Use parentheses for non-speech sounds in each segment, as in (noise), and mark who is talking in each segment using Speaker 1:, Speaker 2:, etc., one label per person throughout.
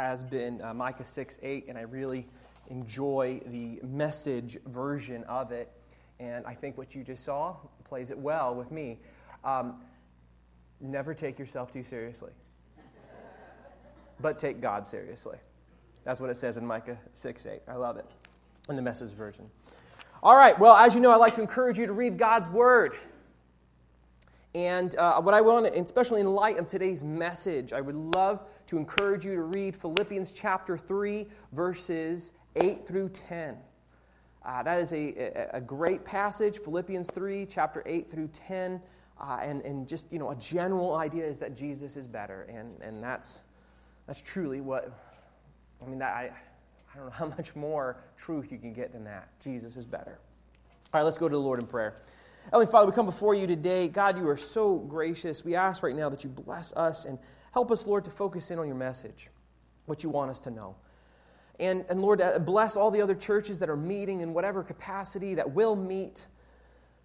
Speaker 1: has been uh, Micah 6 8, and I really enjoy the message version of it. And I think what you just saw plays it well with me. Um, never take yourself too seriously, but take God seriously. That's what it says in Micah 6 8. I love it in the message version. All right, well, as you know, I like to encourage you to read God's Word. And uh, what I want, especially in light of today's message, I would love to encourage you to read Philippians chapter 3, verses 8 through 10. Uh, that is a, a, great passage, Philippians 3, chapter 8 through 10. Uh, and, and just, you know, a general idea is that Jesus is better. And, and that's, that's truly what, I mean, that, I, I don't know how (laughs) much more truth you can get than that. Jesus is better. All right, let's go to the Lord in prayer. Heavenly Father, we come before you today. God, you are so gracious. We ask right now that you bless us and help us, Lord, to focus in on your message, what you want us to know. And, and Lord, uh, bless all the other churches that are meeting in whatever capacity that will meet.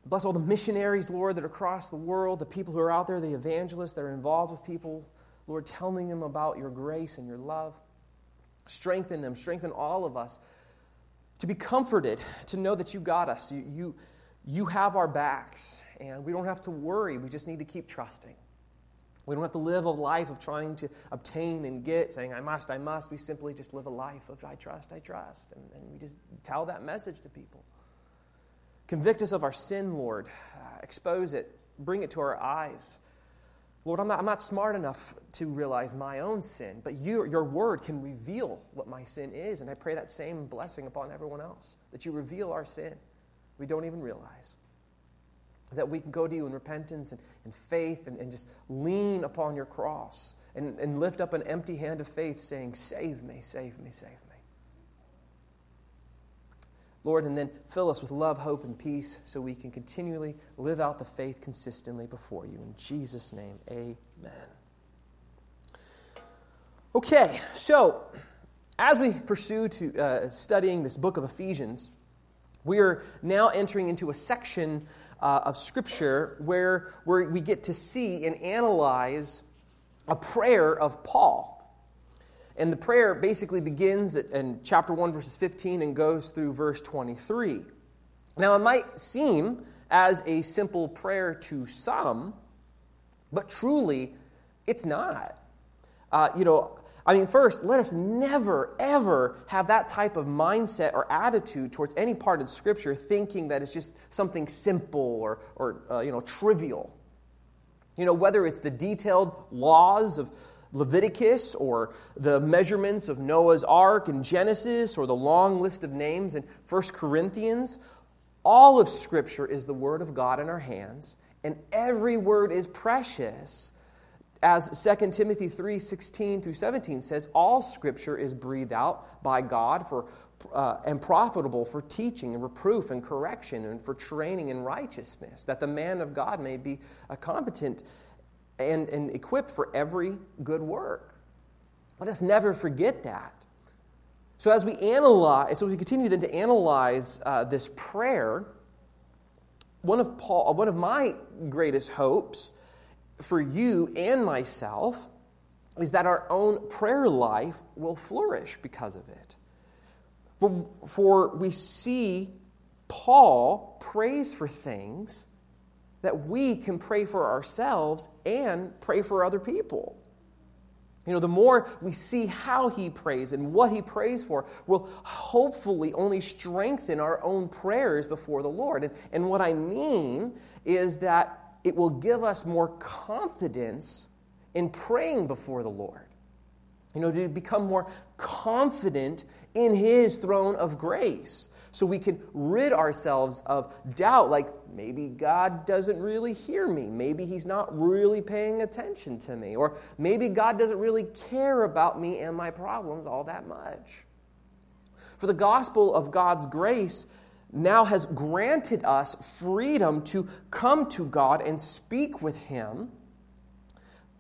Speaker 1: Bless all the missionaries, Lord, that are across the world, the people who are out there, the evangelists that are involved with people, Lord, telling them about your grace and your love. Strengthen them, strengthen all of us to be comforted, to know that you got us. You, you, you have our backs, and we don't have to worry. We just need to keep trusting. We don't have to live a life of trying to obtain and get, saying, I must, I must. We simply just live a life of, I trust, I trust. And, and we just tell that message to people. Convict us of our sin, Lord. Uh, expose it. Bring it to our eyes. Lord, I'm not, I'm not smart enough to realize my own sin, but you, your word can reveal what my sin is. And I pray that same blessing upon everyone else, that you reveal our sin. We don't even realize that we can go to you in repentance and, and faith and, and just lean upon your cross and, and lift up an empty hand of faith saying, Save me, save me, save me. Lord, and then fill us with love, hope, and peace so we can continually live out the faith consistently before you. In Jesus' name, amen. Okay, so as we pursue to uh, studying this book of Ephesians, we are now entering into a section uh, of Scripture where, where we get to see and analyze a prayer of Paul. And the prayer basically begins at, in chapter 1, verses 15, and goes through verse 23. Now, it might seem as a simple prayer to some, but truly, it's not. Uh, you know, I mean, first, let us never, ever have that type of mindset or attitude towards any part of Scripture thinking that it's just something simple or, or uh, you know, trivial. You know, whether it's the detailed laws of Leviticus or the measurements of Noah's ark in Genesis or the long list of names in 1 Corinthians, all of Scripture is the Word of God in our hands, and every word is precious as 2 Timothy 3 16 through 17 says, all scripture is breathed out by God for, uh, and profitable for teaching and reproof and correction and for training in righteousness, that the man of God may be a competent and, and equipped for every good work. Let us never forget that. So, as we analyze, so we continue then to analyze uh, this prayer, one of, Paul, one of my greatest hopes for you and myself is that our own prayer life will flourish because of it. For, for we see Paul prays for things that we can pray for ourselves and pray for other people. You know, the more we see how he prays and what he prays for will hopefully only strengthen our own prayers before the Lord. And, and what I mean is that it will give us more confidence in praying before the Lord. You know, to become more confident in His throne of grace. So we can rid ourselves of doubt, like maybe God doesn't really hear me. Maybe He's not really paying attention to me. Or maybe God doesn't really care about me and my problems all that much. For the gospel of God's grace now has granted us freedom to come to God and speak with Him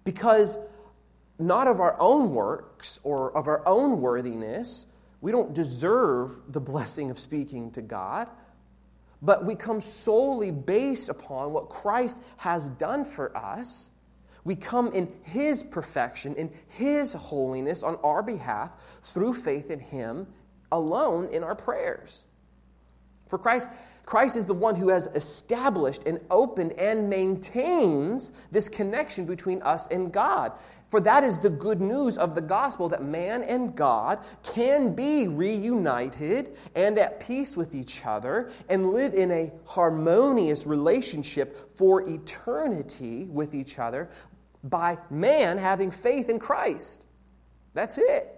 Speaker 1: because not of our own works or of our own worthiness, we don't deserve the blessing of speaking to God, but we come solely based upon what Christ has done for us. We come in His perfection, in His holiness on our behalf through faith in Him alone in our prayers. For Christ, Christ is the one who has established and opened and maintains this connection between us and God. For that is the good news of the gospel that man and God can be reunited and at peace with each other and live in a harmonious relationship for eternity with each other by man having faith in Christ. That's it.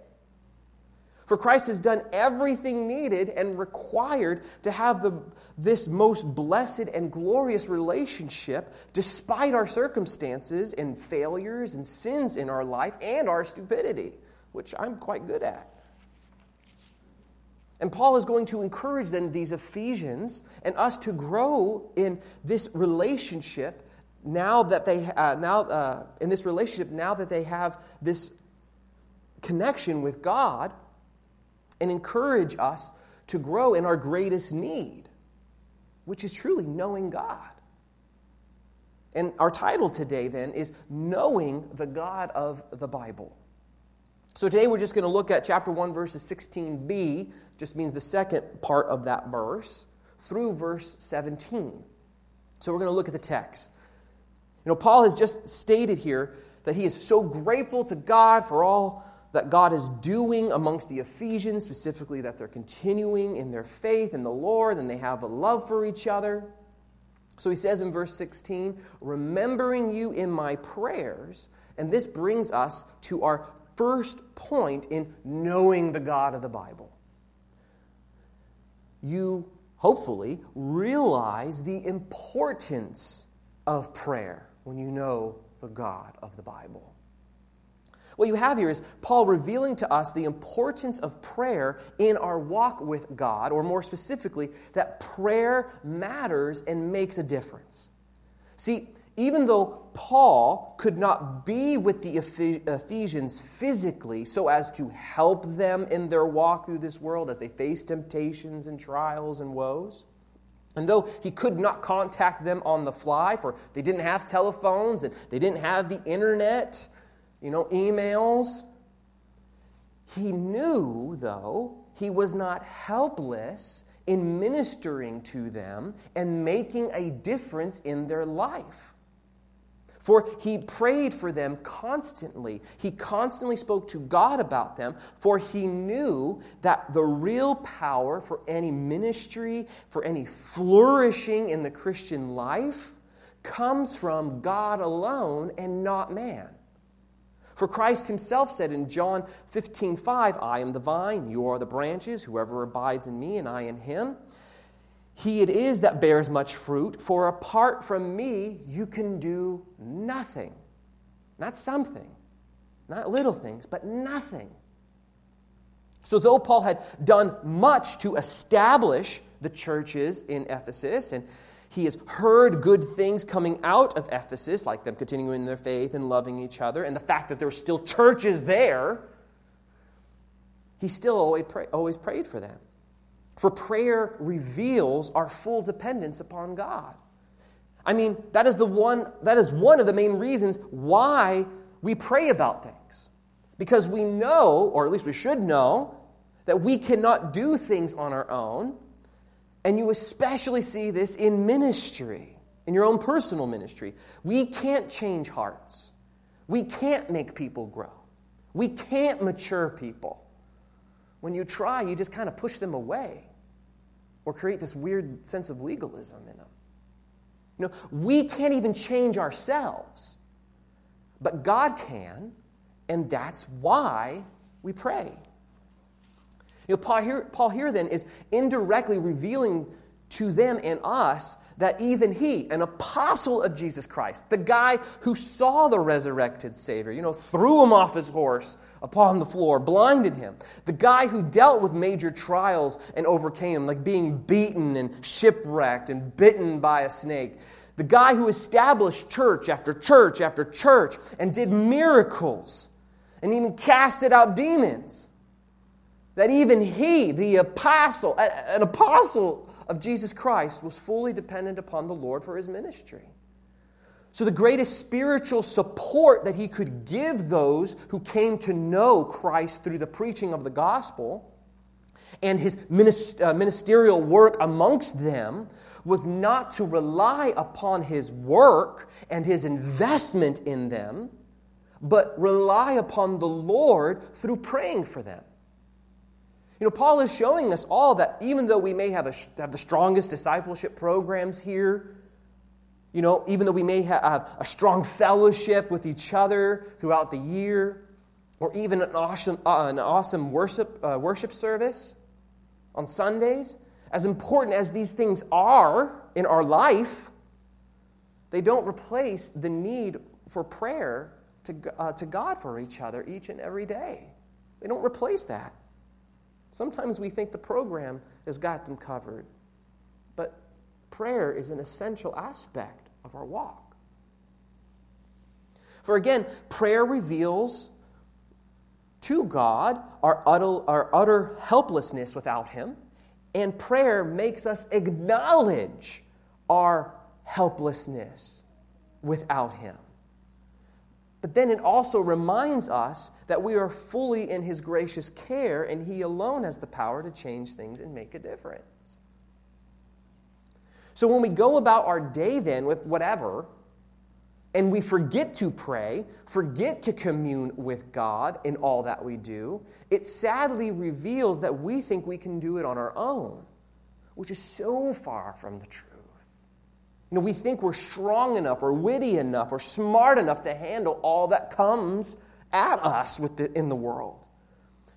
Speaker 1: For Christ has done everything needed and required to have the, this most blessed and glorious relationship despite our circumstances and failures and sins in our life and our stupidity, which I'm quite good at. And Paul is going to encourage then these Ephesians and us to grow in this relationship now that they uh, now uh, in this relationship now that they have this connection with God and encourage us to grow in our greatest need, which is truly knowing God. And our title today then is Knowing the God of the Bible. So today we're just going to look at chapter 1, verses 16b, just means the second part of that verse, through verse 17. So we're going to look at the text. You know, Paul has just stated here that he is so grateful to God for all that God is doing amongst the Ephesians, specifically that they're continuing in their faith in the Lord and they have a love for each other. So he says in verse 16, remembering you in my prayers. And this brings us to our first point in knowing the God of the Bible. You hopefully realize the importance of prayer when you know the God of the Bible. What you have here is Paul revealing to us the importance of prayer in our walk with God, or more specifically, that prayer matters and makes a difference. See, even though Paul could not be with the Ephesians physically so as to help them in their walk through this world as they face temptations and trials and woes, and though he could not contact them on the fly, for they didn't have telephones and they didn't have the internet, you know, emails. He knew, though, he was not helpless in ministering to them and making a difference in their life. For he prayed for them constantly. He constantly spoke to God about them, for he knew that the real power for any ministry, for any flourishing in the Christian life, comes from God alone and not man. For Christ himself said in John 15, 5, I am the vine, you are the branches, whoever abides in me and I in him. He it is that bears much fruit, for apart from me you can do nothing. Not something, not little things, but nothing. So, though Paul had done much to establish the churches in Ephesus and he has heard good things coming out of Ephesus, like them continuing in their faith and loving each other, and the fact that there were still churches there. He still always, pray, always prayed for them. For prayer reveals our full dependence upon God. I mean, that is, the one, that is one of the main reasons why we pray about things. Because we know, or at least we should know, that we cannot do things on our own and you especially see this in ministry, in your own personal ministry. We can't change hearts. We can't make people grow. We can't mature people. When you try, you just kind of push them away or create this weird sense of legalism in them. You know, we can't even change ourselves, but God can, and that's why we pray. You know, Paul here, Paul here then is indirectly revealing to them and us that even he, an apostle of Jesus Christ, the guy who saw the resurrected Savior, you know, threw him off his horse upon the floor, blinded him, the guy who dealt with major trials and overcame, like being beaten and shipwrecked and bitten by a snake, the guy who established church after church after church and did miracles and even casted out demons that even he, the apostle, an apostle of Jesus Christ, was fully dependent upon the Lord for his ministry. So, the greatest spiritual support that he could give those who came to know Christ through the preaching of the gospel and his uh, ministerial work amongst them was not to rely upon his work and his investment in them, but rely upon the Lord through praying for them. You know, Paul is showing us all that even though we may have, a, have the strongest discipleship programs here, you know, even though we may have a strong fellowship with each other throughout the year, or even an awesome, uh, an awesome worship, uh, worship service on Sundays, as important as these things are in our life, they don't replace the need for prayer to, uh, to God for each other each and every day. They don't replace that. Sometimes we think the program has got them covered, but prayer is an essential aspect of our walk. For again, prayer reveals to God our utter, our utter helplessness without Him, and prayer makes us acknowledge our helplessness without Him. But then it also reminds us that we are fully in His gracious care, and He alone has the power to change things and make a difference. So when we go about our day then with whatever, and we forget to pray, forget to commune with God in all that we do, it sadly reveals that we think we can do it on our own, which is so far from the truth. You know, we think we're strong enough or witty enough or smart enough to handle all that comes at us with the, in the world.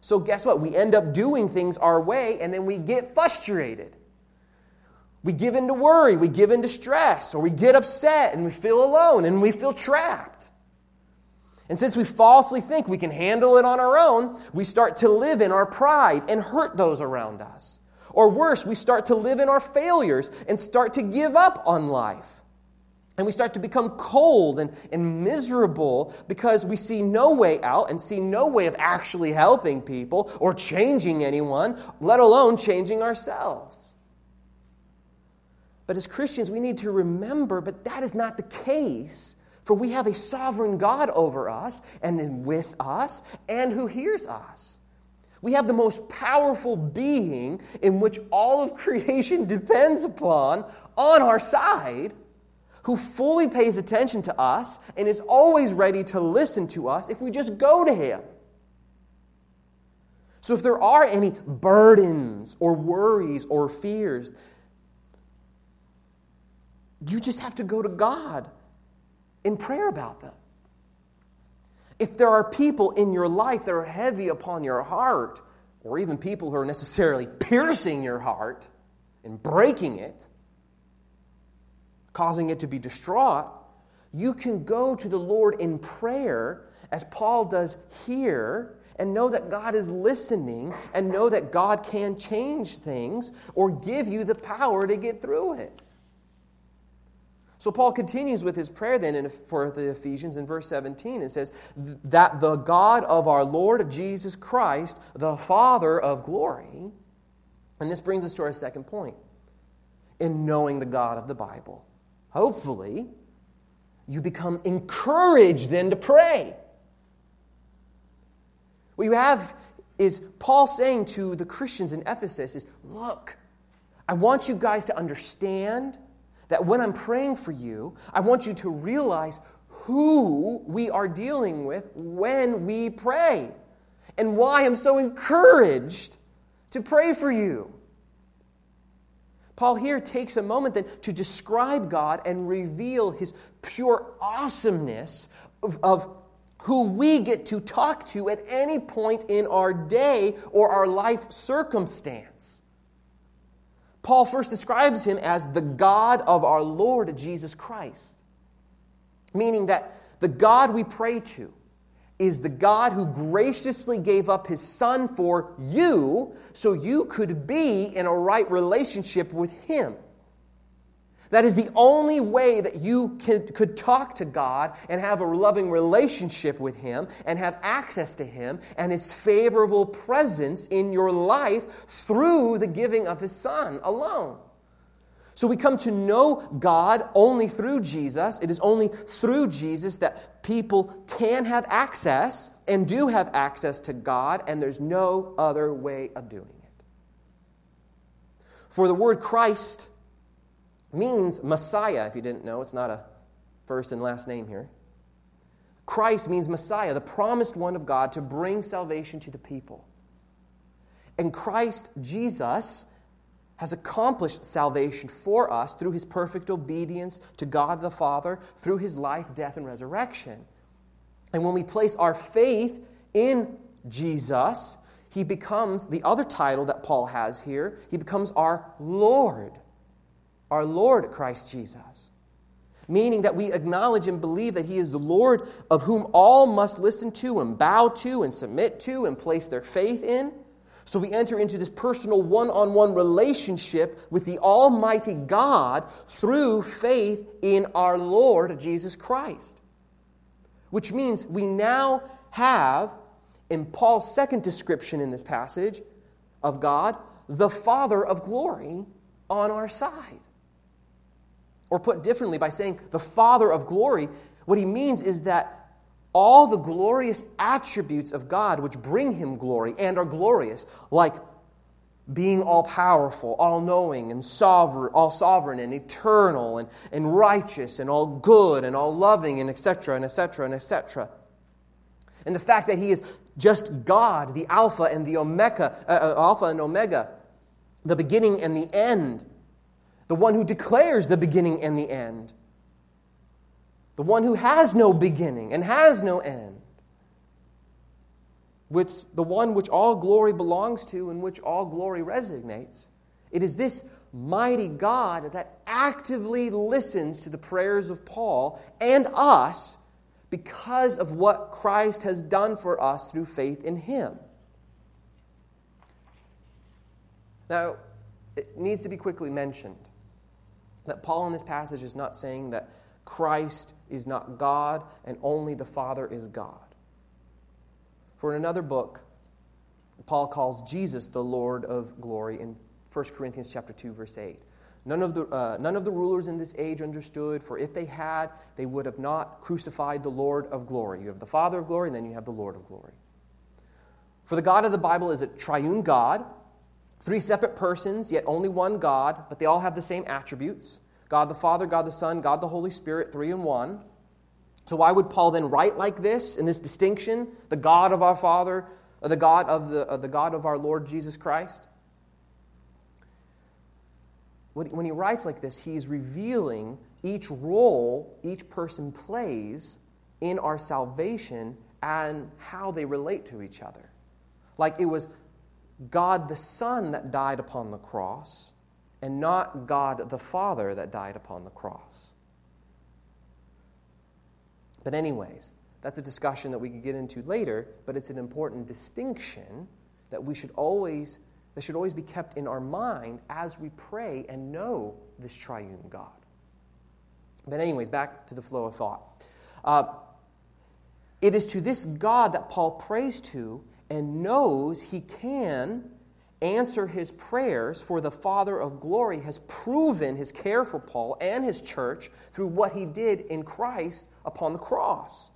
Speaker 1: So, guess what? We end up doing things our way and then we get frustrated. We give in to worry, we give in to stress, or we get upset and we feel alone and we feel trapped. And since we falsely think we can handle it on our own, we start to live in our pride and hurt those around us. Or worse, we start to live in our failures and start to give up on life. And we start to become cold and, and miserable because we see no way out and see no way of actually helping people or changing anyone, let alone changing ourselves. But as Christians, we need to remember, but that is not the case. For we have a sovereign God over us and with us and who hears us. We have the most powerful being in which all of creation (laughs) depends upon on our side, who fully pays attention to us and is always ready to listen to us if we just go to him. So, if there are any burdens or worries or fears, you just have to go to God in prayer about them. If there are people in your life that are heavy upon your heart, or even people who are necessarily piercing your heart and breaking it, causing it to be distraught, you can go to the Lord in prayer, as Paul does here, and know that God is listening and know that God can change things or give you the power to get through it. So Paul continues with his prayer then in, for the Ephesians in verse 17 and says, That the God of our Lord Jesus Christ, the Father of glory, and this brings us to our second point in knowing the God of the Bible. Hopefully, you become encouraged then to pray. What you have is Paul saying to the Christians in Ephesus is, Look, I want you guys to understand that when I'm praying for you, I want you to realize who we are dealing with when we pray and why I'm so encouraged to pray for you. Paul here takes a moment then to describe God and reveal his pure awesomeness of, of, who we get to talk to at any point in our day or our life circumstance. Paul first describes him as the God of our Lord Jesus Christ, meaning that the God we pray to is the God who graciously gave up his son for you so you could be in a right relationship with him. That is the only way that you can, could talk to God and have a loving relationship with Him and have access to Him and His favorable presence in your life through the giving of His Son alone. So we come to know God only through Jesus. It is only through Jesus that people can have access and do have access to God, and there's no other way of doing it. For the word Christ means Messiah, if you didn't know, it's not a first and last name here. Christ means Messiah, the promised one of God to bring salvation to the people. And Christ Jesus has accomplished salvation for us through his perfect obedience to God the Father, through his life, death, and resurrection. And when we place our faith in Jesus, he becomes the other title that Paul has here, he becomes our Lord. Our Lord Christ Jesus. Meaning that we acknowledge and believe that he is the Lord of whom all must listen to and bow to and submit to and place their faith in. So we enter into this personal one on one relationship with the Almighty God through faith in our Lord Jesus Christ. Which means we now have, in Paul's second description in this passage of God, the Father of glory on our side. Or put differently, by saying the Father of glory, what he means is that all the glorious attributes of God which bring him glory and are glorious, like being all powerful, all knowing, and sovereign, all sovereign and eternal, and, and righteous, and all good, and all loving, and etc., and etc., and etc. And the fact that he is just God, the Alpha and the Omega, uh, uh, Alpha and Omega, the beginning and the end, the one who declares the beginning and the end the one who has no beginning and has no end, with the one which all glory belongs to and which all glory resonates. It is this mighty God that actively listens to the prayers of Paul and us because of what Christ has done for us through faith in him. Now, it needs to be quickly mentioned that Paul in this passage is not saying that Christ is not God and only the Father is God. For in another book, Paul calls Jesus the Lord of glory in 1 Corinthians chapter 2 verse 8. None of, the, uh, none of the rulers in this age understood, for if they had, they would have not crucified the Lord of glory. You have the Father of glory, and then you have the Lord of glory. For the God of the Bible is a triune God, three separate persons, yet only one God, but they all have the same attributes. God the Father, God the Son, God the Holy Spirit, three in one. So why would Paul then write like this in this distinction, the God of our Father, or the God of the, the God of our Lord Jesus Christ? When he writes like this, he's revealing each role each person plays in our salvation and how they relate to each other. Like it was God the Son that died upon the cross, and not God the Father that died upon the cross. But, anyways, that's a discussion that we could get into later, but it's an important distinction that we should always that should always be kept in our mind as we pray and know this triune God. But, anyways, back to the flow of thought. Uh, it is to this God that Paul prays to and knows he can answer his prayers, for the Father of glory has proven his care for Paul and his church through what he did in Christ upon the cross.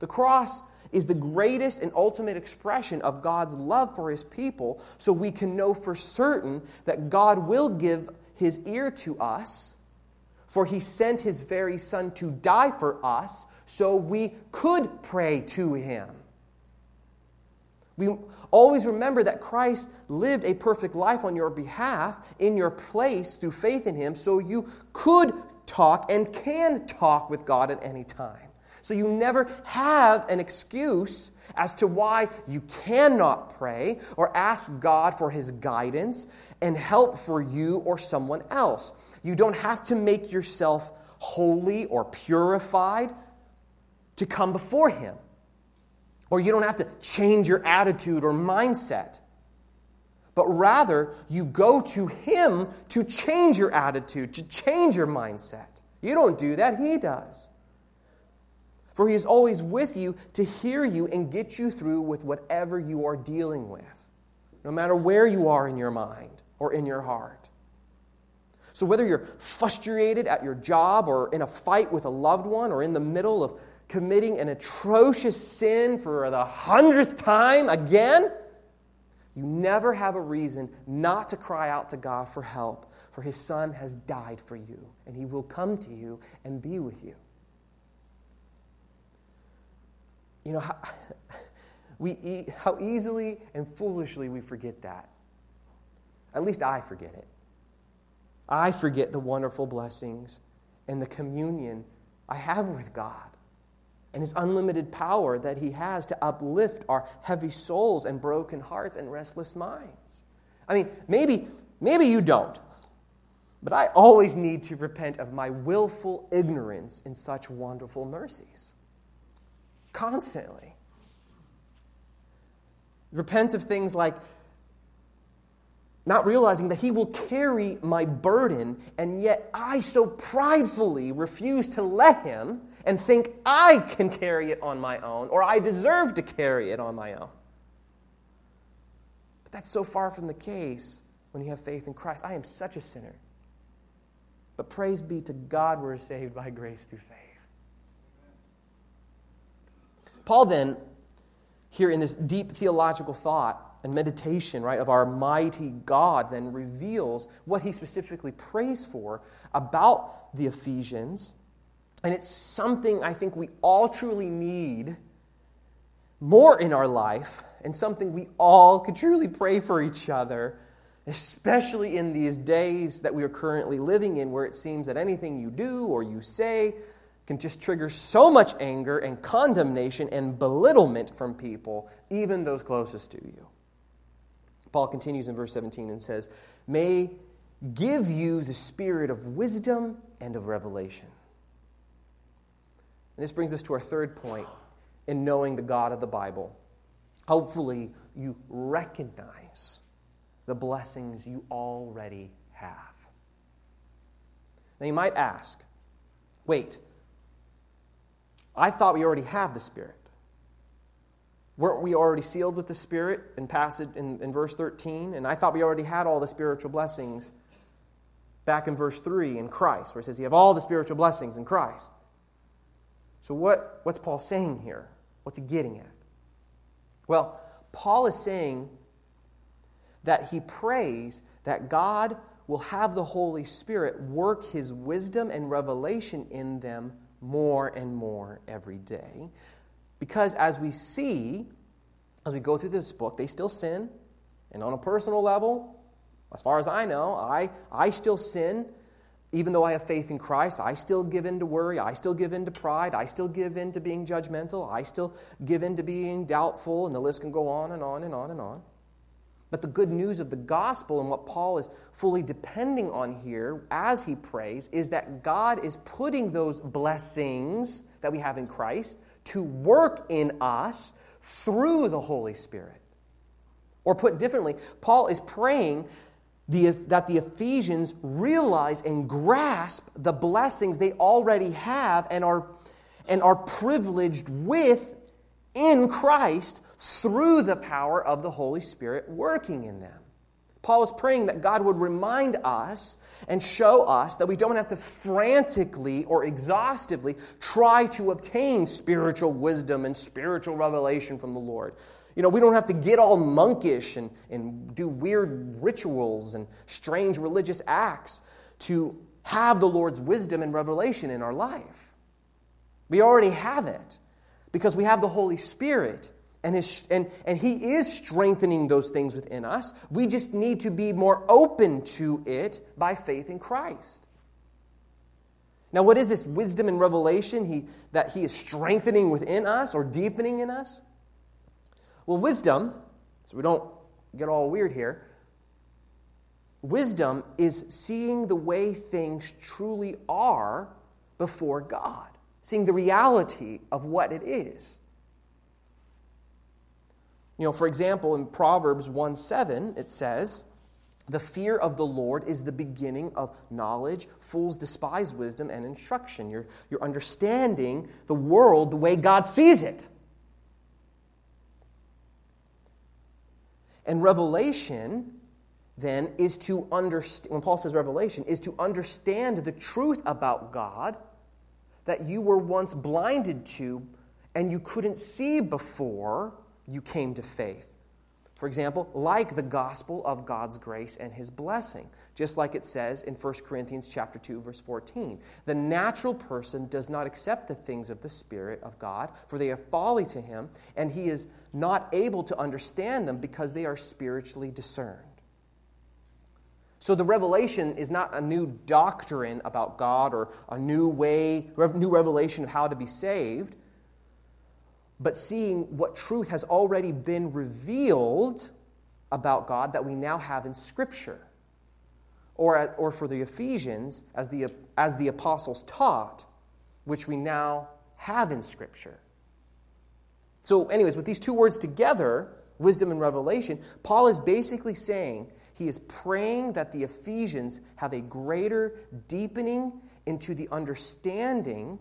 Speaker 1: The cross is the greatest and ultimate expression of God's love for his people, so we can know for certain that God will give his ear to us, for he sent his very Son to die for us, so we could pray to him. We always remember that Christ lived a perfect life on your behalf, in your place, through faith in Him, so you could talk and can talk with God at any time. So you never have an excuse as to why you cannot pray or ask God for His guidance and help for you or someone else. You don't have to make yourself holy or purified to come before Him. Or you don't have to change your attitude or mindset. But rather, you go to Him to change your attitude, to change your mindset. You don't do that, He does. For He is always with you to hear you and get you through with whatever you are dealing with, no matter where you are in your mind or in your heart. So, whether you're frustrated at your job or in a fight with a loved one or in the middle of committing an atrocious sin for the hundredth time again, you never have a reason not to cry out to God for help, for His Son has died for you, and He will come to you and be with you. You know, how, (laughs) we, how easily and foolishly we forget that. At least I forget it. I forget the wonderful blessings and the communion I have with God and his unlimited power that he has to uplift our heavy souls and broken hearts and restless minds. I mean, maybe, maybe you don't, but I always need to repent of my willful ignorance in such wonderful mercies. Constantly. Repent of things like not realizing that He will carry my burden, and yet I so pridefully refuse to let Him and think I can carry it on my own or I deserve to carry it on my own. But that's so far from the case when you have faith in Christ. I am such a sinner. But praise be to God, we're saved by grace through faith. Paul then, here in this deep theological thought, and meditation, right, of our mighty God then reveals what he specifically prays for about the Ephesians. And it's something I think we all truly need more in our life, and something we all could truly pray for each other, especially in these days that we are currently living in, where it seems that anything you do or you say can just trigger so much anger and condemnation and belittlement from people, even those closest to you. Paul continues in verse 17 and says, May give you the spirit of wisdom and of revelation. And this brings us to our third point in knowing the God of the Bible. Hopefully, you recognize the blessings you already have. Now, you might ask, wait, I thought we already have the Spirit. Weren't we already sealed with the Spirit in passage in, in verse 13? And I thought we already had all the spiritual blessings back in verse 3 in Christ, where it says you have all the spiritual blessings in Christ. So what, what's Paul saying here? What's he getting at? Well, Paul is saying that he prays that God will have the Holy Spirit work his wisdom and revelation in them more and more every day. Because as we see, as we go through this book, they still sin. And on a personal level, as far as I know, I, I still sin. Even though I have faith in Christ, I still give in to worry. I still give in to pride. I still give in to being judgmental. I still give in to being doubtful. And the list can go on and on and on and on. But the good news of the gospel and what Paul is fully depending on here as he prays is that God is putting those blessings that we have in Christ to work in us through the Holy Spirit. Or put differently, Paul is praying the, that the Ephesians realize and grasp the blessings they already have and are, and are privileged with in Christ through the power of the Holy Spirit working in them. Paul is praying that God would remind us and show us that we don't have to frantically or exhaustively try to obtain spiritual wisdom and spiritual revelation from the Lord. You know, we don't have to get all monkish and, and do weird rituals and strange religious acts to have the Lord's wisdom and revelation in our life. We already have it because we have the Holy Spirit and, his, and, and He is strengthening those things within us. We just need to be more open to it by faith in Christ. Now, what is this wisdom and revelation he, that He is strengthening within us or deepening in us? Well, wisdom, so we don't get all weird here, wisdom is seeing the way things truly are before God, seeing the reality of what it is. You know, for example, in Proverbs 1 7, it says, The fear of the Lord is the beginning of knowledge. Fools despise wisdom and instruction. You're, you're understanding the world the way God sees it. And revelation then is to understand, when Paul says revelation, is to understand the truth about God that you were once blinded to and you couldn't see before you came to faith. For example, like the gospel of God's grace and his blessing, just like it says in 1 Corinthians chapter 2 verse 14. The natural person does not accept the things of the spirit of God, for they are folly to him, and he is not able to understand them because they are spiritually discerned. So the revelation is not a new doctrine about God or a new way, new revelation of how to be saved but seeing what truth has already been revealed about God that we now have in Scripture. Or, or for the Ephesians, as the, as the apostles taught, which we now have in Scripture. So, anyways, with these two words together, wisdom and revelation, Paul is basically saying he is praying that the Ephesians have a greater deepening into the understanding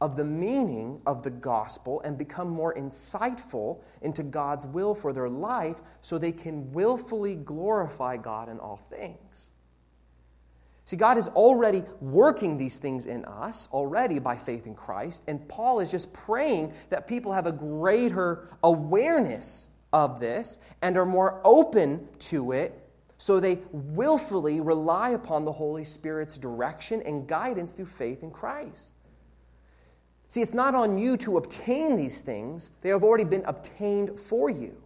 Speaker 1: of the meaning of the gospel and become more insightful into God's will for their life so they can willfully glorify God in all things. See, God is already working these things in us already by faith in Christ, and Paul is just praying that people have a greater awareness of this and are more open to it so they willfully rely upon the Holy Spirit's direction and guidance through faith in Christ. See, it's not on you to obtain these things, they have already been obtained for you.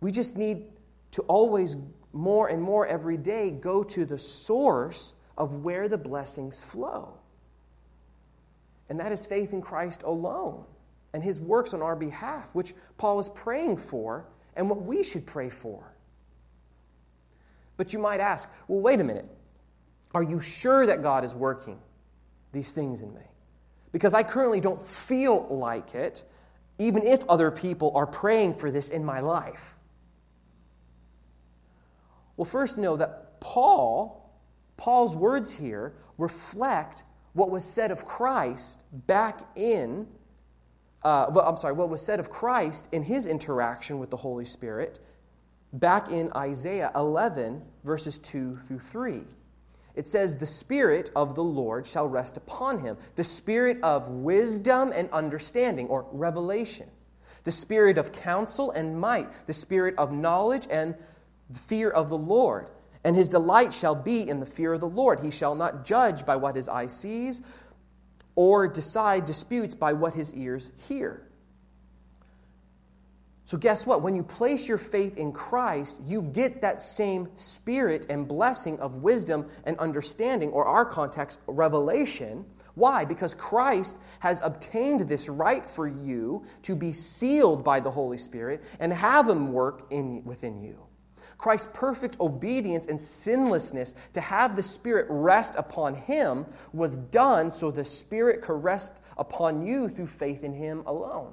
Speaker 1: We just need to always, more and more every day, go to the source of where the blessings flow. And that is faith in Christ alone and his works on our behalf, which Paul is praying for and what we should pray for. But you might ask, well, wait a minute. Are you sure that God is working these things in me? Because I currently don't feel like it, even if other people are praying for this in my life. Well, first, know that Paul, Paul's words here reflect what was said of Christ back in, uh, well, I'm sorry, what was said of Christ in his interaction with the Holy Spirit back in Isaiah 11, verses 2 through 3 it says, The Spirit of the Lord shall rest upon him, the Spirit of wisdom and understanding, or revelation, the Spirit of counsel and might, the Spirit of knowledge and fear of the Lord. And his delight shall be in the fear of the Lord. He shall not judge by what his eye sees, or decide disputes by what his ears hear. So, guess what? When you place your faith in Christ, you get that same spirit and blessing of wisdom and understanding, or our context, revelation. Why? Because Christ has obtained this right for you to be sealed by the Holy Spirit and have Him work in, within you. Christ's perfect obedience and sinlessness to have the Spirit rest upon Him was done so the Spirit could rest upon you through faith in Him alone.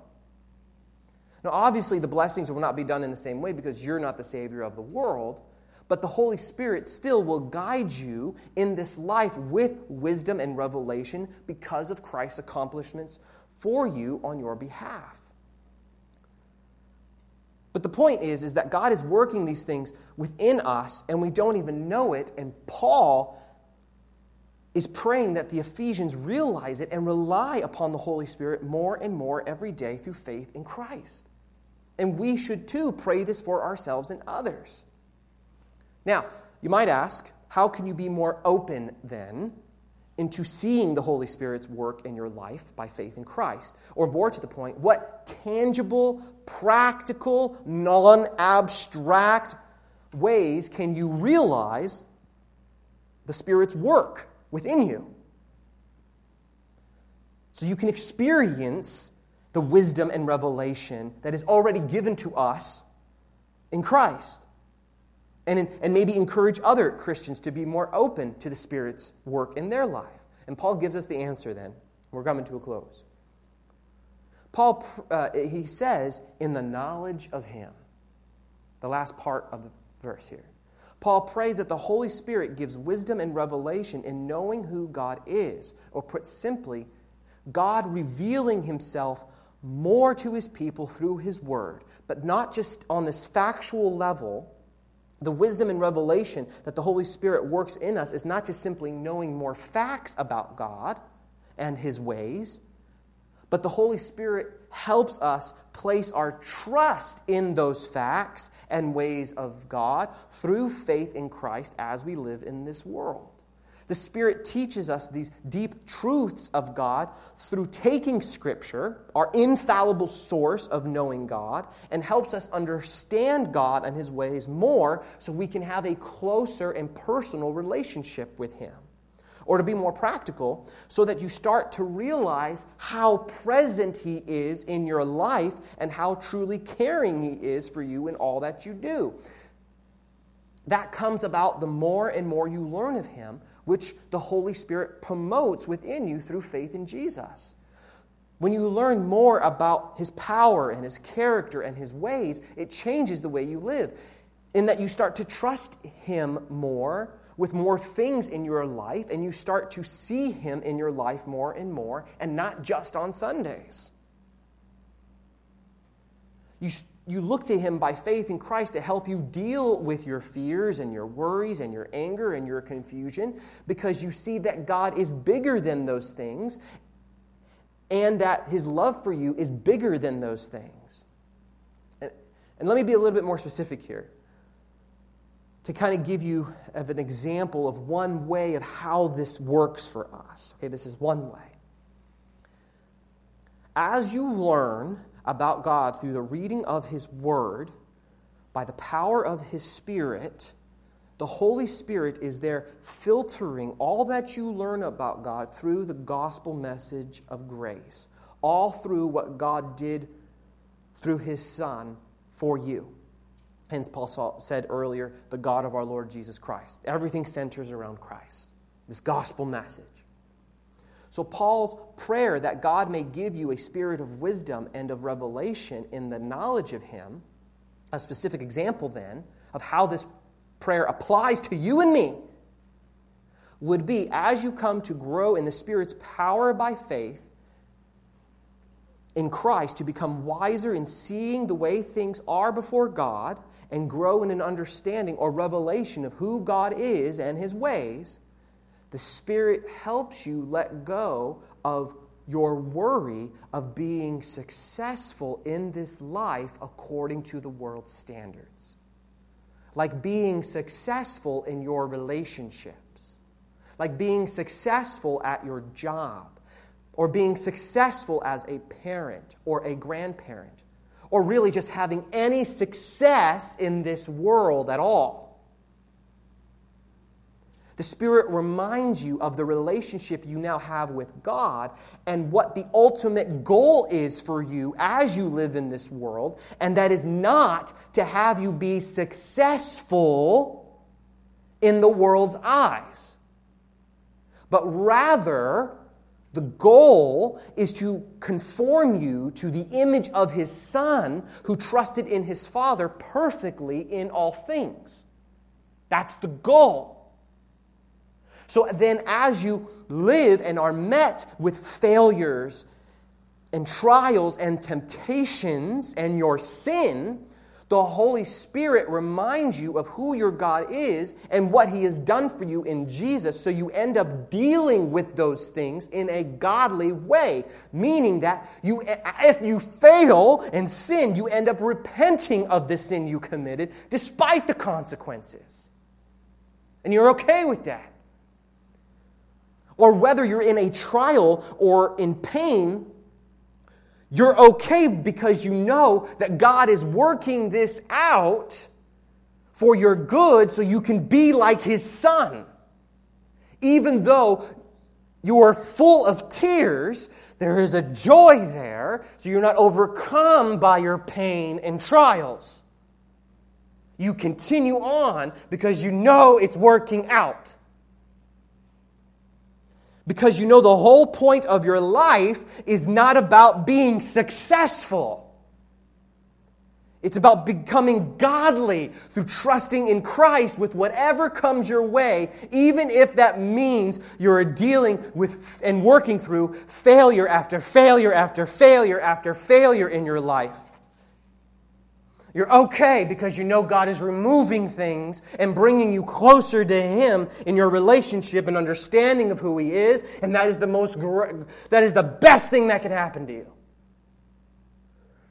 Speaker 1: Now, obviously, the blessings will not be done in the same way because you're not the Savior of the world, but the Holy Spirit still will guide you in this life with wisdom and revelation because of Christ's accomplishments for you on your behalf. But the point is, is that God is working these things within us and we don't even know it. And Paul is praying that the Ephesians realize it and rely upon the Holy Spirit more and more every day through faith in Christ. And we should too pray this for ourselves and others. Now, you might ask, how can you be more open then into seeing the Holy Spirit's work in your life by faith in Christ? Or more to the point, what tangible, practical, non abstract ways can you realize the Spirit's work within you? So you can experience the wisdom and revelation that is already given to us in Christ. And, in, and maybe encourage other Christians to be more open to the Spirit's work in their life. And Paul gives us the answer then. We're coming to a close. Paul, uh, he says, in the knowledge of Him. The last part of the verse here. Paul prays that the Holy Spirit gives wisdom and revelation in knowing who God is, or put simply, God revealing Himself more to his people through his word, but not just on this factual level. The wisdom and revelation that the Holy Spirit works in us is not just simply knowing more facts about God and his ways, but the Holy Spirit helps us place our trust in those facts and ways of God through faith in Christ as we live in this world. The Spirit teaches us these deep truths of God through taking Scripture, our infallible source of knowing God, and helps us understand God and His ways more so we can have a closer and personal relationship with Him. Or to be more practical, so that you start to realize how present He is in your life and how truly caring He is for you in all that you do. That comes about the more and more you learn of Him which the Holy Spirit promotes within you through faith in Jesus. When you learn more about his power and his character and his ways, it changes the way you live. In that you start to trust him more with more things in your life, and you start to see him in your life more and more, and not just on Sundays. You you look to him by faith in Christ to help you deal with your fears and your worries and your anger and your confusion because you see that God is bigger than those things and that his love for you is bigger than those things. And, and let me be a little bit more specific here to kind of give you of an example of one way of how this works for us. Okay, this is one way. As you learn about God through the reading of His Word, by the power of His Spirit, the Holy Spirit is there filtering all that you learn about God through the gospel message of grace, all through what God did through His Son for you. Hence, Paul said earlier, the God of our Lord Jesus Christ. Everything centers around Christ, this gospel message. So, Paul's prayer that God may give you a spirit of wisdom and of revelation in the knowledge of Him, a specific example then of how this prayer applies to you and me, would be as you come to grow in the Spirit's power by faith in Christ, to become wiser in seeing the way things are before God and grow in an understanding or revelation of who God is and His ways the Spirit helps you let go of your worry of being successful in this life according to the world's standards. Like being successful in your relationships, like being successful at your job, or being successful as a parent or a grandparent, or really just having any success in this world at all. The Spirit reminds you of the relationship you now have with God and what the ultimate goal is for you as you live in this world, and that is not to have you be successful in the world's eyes, but rather the goal is to conform you to the image of His Son who trusted in His Father perfectly in all things. That's the goal. So then, as you live and are met with failures and trials and temptations and your sin, the Holy Spirit reminds you of who your God is and what He has done for you in Jesus, so you end up dealing with those things in a godly way. Meaning that you, if you fail and sin, you end up repenting of the sin you committed despite the consequences. And you're okay with that or whether you're in a trial or in pain, you're okay because you know that God is working this out for your good so you can be like His Son. Even though you are full of tears, there is a joy there, so you're not overcome by your pain and trials. You continue on because you know it's working out because you know the whole point of your life is not about being successful. It's about becoming godly through trusting in Christ with whatever comes your way, even if that means you're dealing with and working through failure after failure after failure after failure in your life. You're okay because you know God is removing things and bringing you closer to Him in your relationship and understanding of who He is, and that is the most that is the best thing that can happen to you.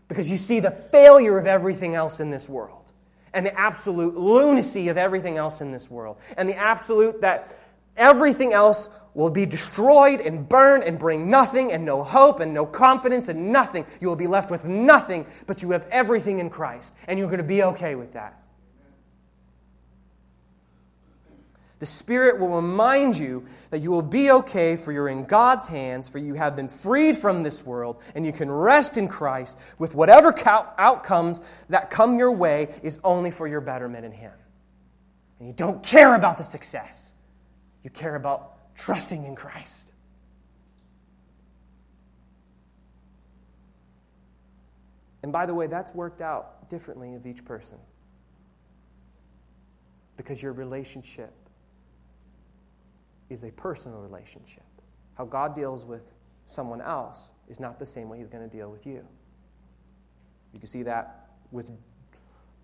Speaker 1: Because you see the failure of everything else in this world, and the absolute lunacy of everything else in this world, and the absolute that everything else will be destroyed and burned and bring nothing and no hope and no confidence and nothing. You will be left with nothing, but you have everything in Christ, and you're going to be okay with that. The Spirit will remind you that you will be okay, for you're in God's hands, for you have been freed from this world, and you can rest in Christ with whatever outcomes that come your way is only for your betterment in Him. And you don't care about the success, you care about trusting in Christ. And by the way, that's worked out differently of each person. Because your relationship is a personal relationship. How God deals with someone else is not the same way He's going to deal with you. You can see that with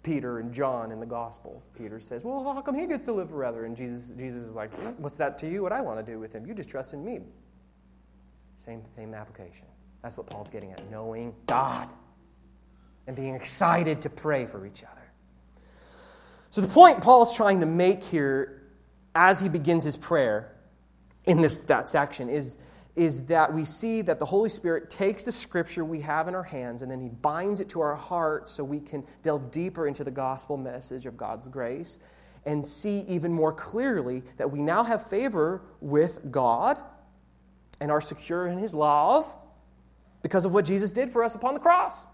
Speaker 1: Peter and John in the Gospels. Peter says, Well, how come he gets to live forever? And Jesus, Jesus is like, What's that to you? What I want to do with him? You just trust in me. Same, same application. That's what Paul's getting at knowing God and being excited to pray for each other. So, the point Paul's trying to make here as he begins his prayer in this, that section is is that we see that the Holy Spirit takes the scripture we have in our hands and then he binds it to our hearts so we can delve deeper into the gospel message of God's grace and see even more clearly that we now have favor with God and are secure in his love because of what Jesus did for us upon the cross.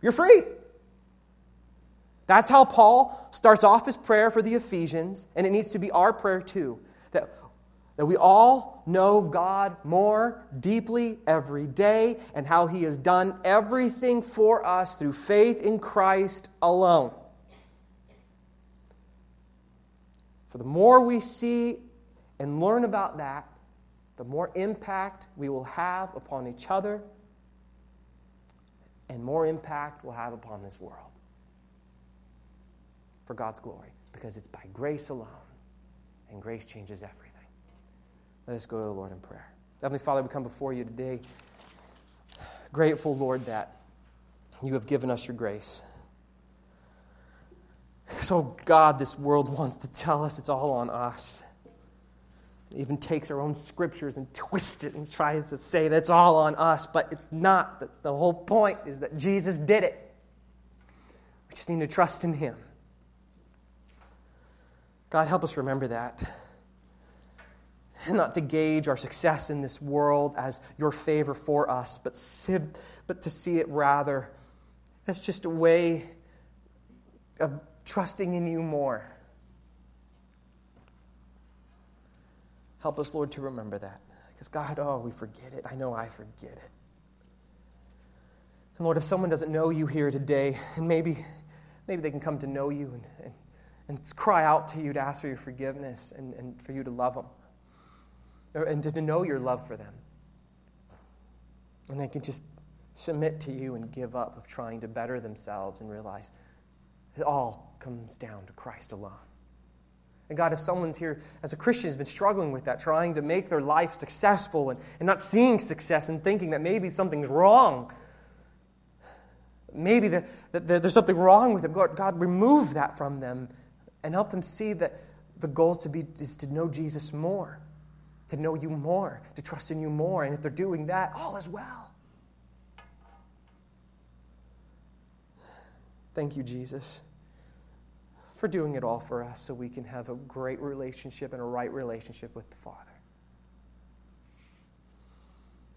Speaker 1: You're free. That's how Paul starts off his prayer for the Ephesians, and it needs to be our prayer too. That that we all know God more deeply every day and how He has done everything for us through faith in Christ alone. For the more we see and learn about that, the more impact we will have upon each other and more impact we'll have upon this world for God's glory because it's by grace alone, and grace changes everything. Let us go to the Lord in prayer. Heavenly Father, we come before you today, grateful, Lord, that you have given us your grace. So, God, this world wants to tell us it's all on us. It even takes our own scriptures and twists it and tries to say that it's all on us, but it's not. The whole point is that Jesus did it. We just need to trust in Him. God, help us remember that (laughs) not to gauge our success in this world as your favor for us, but, but to see it rather as just a way of trusting in you more. Help us, Lord, to remember that. Because, God, oh, we forget it. I know I forget it. And, Lord, if someone doesn't know you here today, and maybe, maybe they can come to know you and, and, and cry out to you to ask for your forgiveness and, and for you to love them and to know your love for them. And they can just submit to you and give up of trying to better themselves and realize it all comes down to Christ alone. And God, if someone's here as a Christian has been struggling with that, trying to make their life successful and, and not seeing success and thinking that maybe something's wrong, maybe the, that there's something wrong with them, God, God, remove that from them and help them see that the goal to be, is to know Jesus more to know you more, to trust in you more. And if they're doing that, all is well. Thank you, Jesus, for doing it all for us so we can have a great relationship and a right relationship with the Father.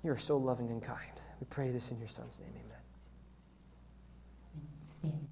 Speaker 1: You are so loving and kind. We pray this in your Son's name. Amen.